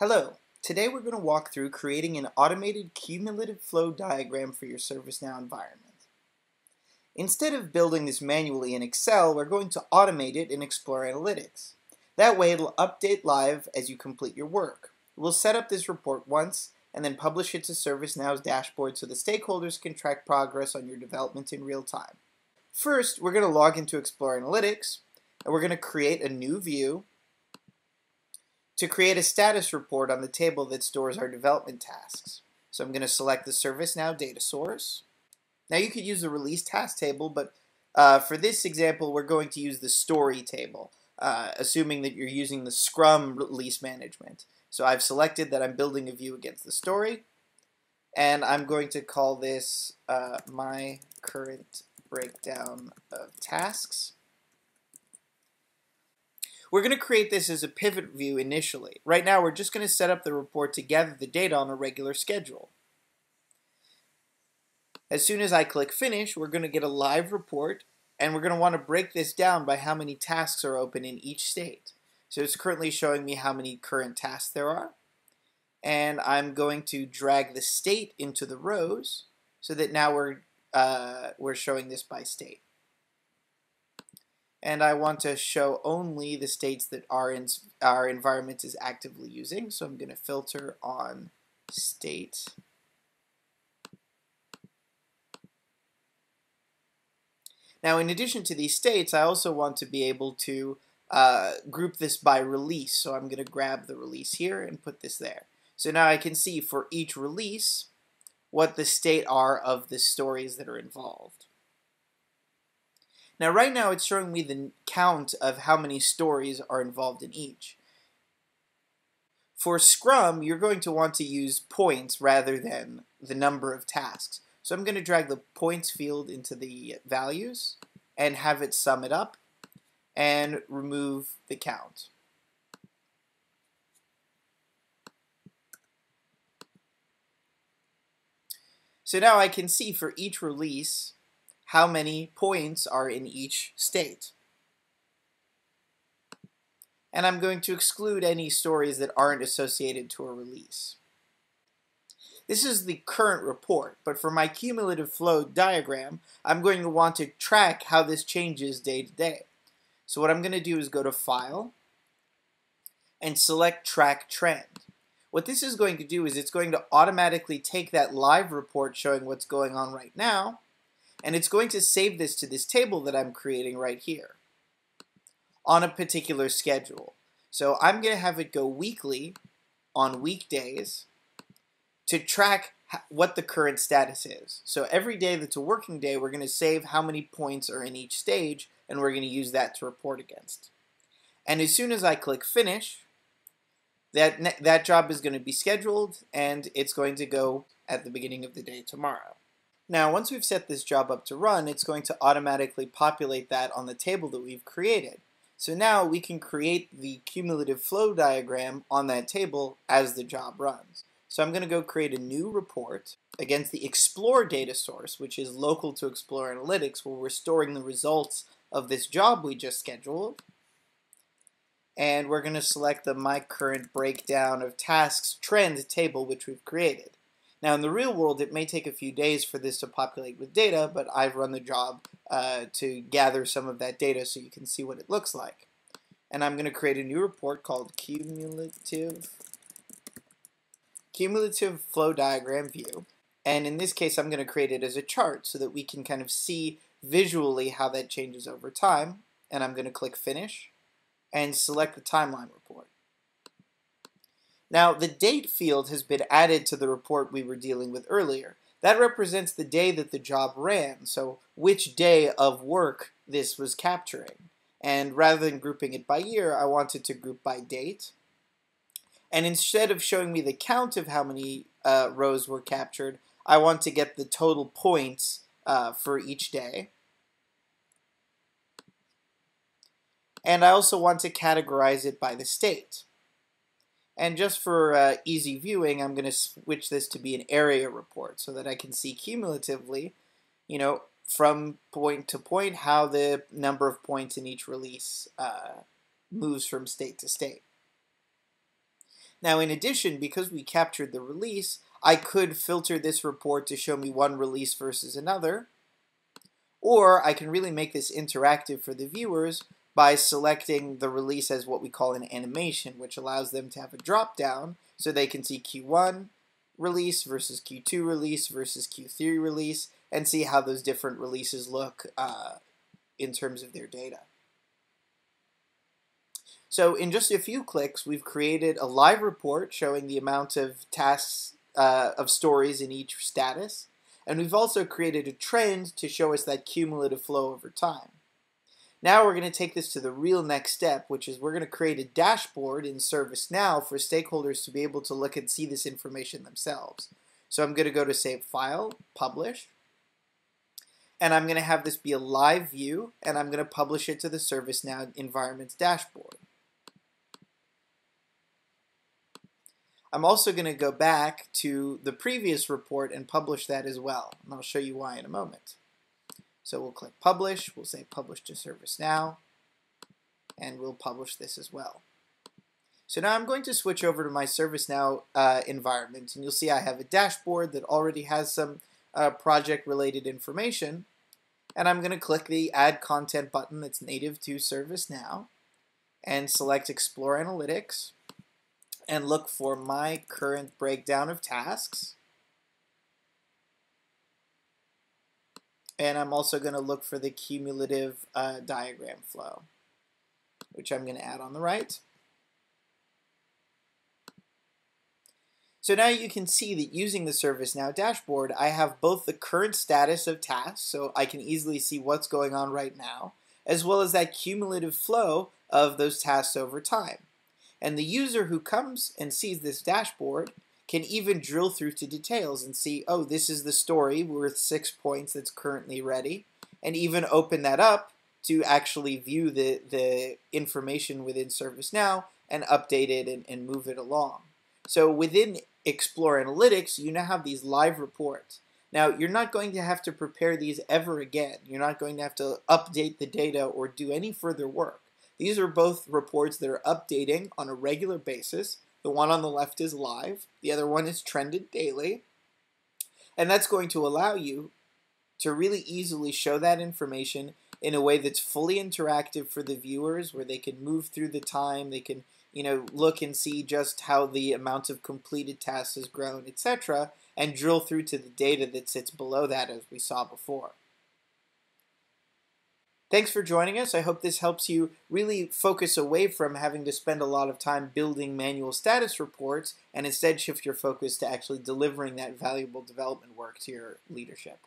Hello, today we're going to walk through creating an automated cumulative flow diagram for your ServiceNow environment. Instead of building this manually in Excel, we're going to automate it in Explore Analytics. That way it'll update live as you complete your work. We'll set up this report once and then publish it to ServiceNow's dashboard so the stakeholders can track progress on your development in real time. First, we're going to log into Explore Analytics and we're going to create a new view to create a status report on the table that stores our development tasks. So I'm going to select the ServiceNow data source. Now you could use the release task table, but uh, for this example, we're going to use the story table, uh, assuming that you're using the Scrum release management. So I've selected that I'm building a view against the story, and I'm going to call this uh, my current breakdown of tasks. We're going to create this as a pivot view initially. Right now, we're just going to set up the report to gather the data on a regular schedule. As soon as I click Finish, we're going to get a live report, and we're going to want to break this down by how many tasks are open in each state. So it's currently showing me how many current tasks there are. And I'm going to drag the state into the rows so that now we're, uh, we're showing this by state and I want to show only the states that our, our environment is actively using. So I'm going to filter on state. Now in addition to these states, I also want to be able to uh, group this by release. So I'm going to grab the release here and put this there. So now I can see for each release what the state are of the stories that are involved. Now right now it's showing me the count of how many stories are involved in each. For Scrum, you're going to want to use points rather than the number of tasks. So I'm going to drag the points field into the values and have it sum it up and remove the count. So now I can see for each release how many points are in each state. And I'm going to exclude any stories that aren't associated to a release. This is the current report, but for my cumulative flow diagram, I'm going to want to track how this changes day to day. So what I'm going to do is go to File and select Track Trend. What this is going to do is it's going to automatically take that live report showing what's going on right now and it's going to save this to this table that I'm creating right here on a particular schedule. So I'm going to have it go weekly on weekdays to track what the current status is. So every day that's a working day, we're going to save how many points are in each stage, and we're going to use that to report against. And as soon as I click Finish, that, that job is going to be scheduled, and it's going to go at the beginning of the day tomorrow. Now, once we've set this job up to run, it's going to automatically populate that on the table that we've created. So now we can create the cumulative flow diagram on that table as the job runs. So I'm going to go create a new report against the Explore data source, which is local to Explore Analytics, where we're storing the results of this job we just scheduled. And we're going to select the My Current Breakdown of Tasks Trend table, which we've created. Now in the real world, it may take a few days for this to populate with data, but I've run the job uh, to gather some of that data so you can see what it looks like. And I'm going to create a new report called cumulative cumulative flow diagram view. And in this case, I'm going to create it as a chart so that we can kind of see visually how that changes over time. And I'm going to click Finish and select the timeline report. Now, the date field has been added to the report we were dealing with earlier. That represents the day that the job ran, so which day of work this was capturing. And rather than grouping it by year, I wanted to group by date. And instead of showing me the count of how many uh, rows were captured, I want to get the total points uh, for each day. And I also want to categorize it by the state. And just for uh, easy viewing, I'm going to switch this to be an area report so that I can see cumulatively, you know, from point to point how the number of points in each release uh, moves from state to state. Now, in addition, because we captured the release, I could filter this report to show me one release versus another, or I can really make this interactive for the viewers by selecting the release as what we call an animation, which allows them to have a drop down so they can see Q1 release versus Q2 release versus Q3 release and see how those different releases look uh, in terms of their data. So in just a few clicks, we've created a live report showing the amount of tasks uh, of stories in each status. And we've also created a trend to show us that cumulative flow over time. Now we're going to take this to the real next step, which is we're going to create a dashboard in ServiceNow for stakeholders to be able to look and see this information themselves. So I'm going to go to Save File, Publish, and I'm going to have this be a live view, and I'm going to publish it to the ServiceNow Environments dashboard. I'm also going to go back to the previous report and publish that as well. And I'll show you why in a moment. So we'll click Publish. We'll say Publish to ServiceNow. And we'll publish this as well. So now I'm going to switch over to my ServiceNow uh, environment. And you'll see I have a dashboard that already has some uh, project-related information. And I'm going to click the Add Content button that's native to ServiceNow and select Explore Analytics and look for my current breakdown of tasks. And I'm also going to look for the cumulative uh, diagram flow, which I'm going to add on the right. So now you can see that using the ServiceNow dashboard, I have both the current status of tasks, so I can easily see what's going on right now, as well as that cumulative flow of those tasks over time. And the user who comes and sees this dashboard can even drill through to details and see, oh, this is the story worth six points that's currently ready, and even open that up to actually view the, the information within ServiceNow and update it and, and move it along. So within Explore Analytics, you now have these live reports. Now, you're not going to have to prepare these ever again. You're not going to have to update the data or do any further work. These are both reports that are updating on a regular basis. The one on the left is live, the other one is trended daily. And that's going to allow you to really easily show that information in a way that's fully interactive for the viewers, where they can move through the time, they can you know look and see just how the amount of completed tasks has grown, etc., and drill through to the data that sits below that, as we saw before. Thanks for joining us. I hope this helps you really focus away from having to spend a lot of time building manual status reports and instead shift your focus to actually delivering that valuable development work to your leadership.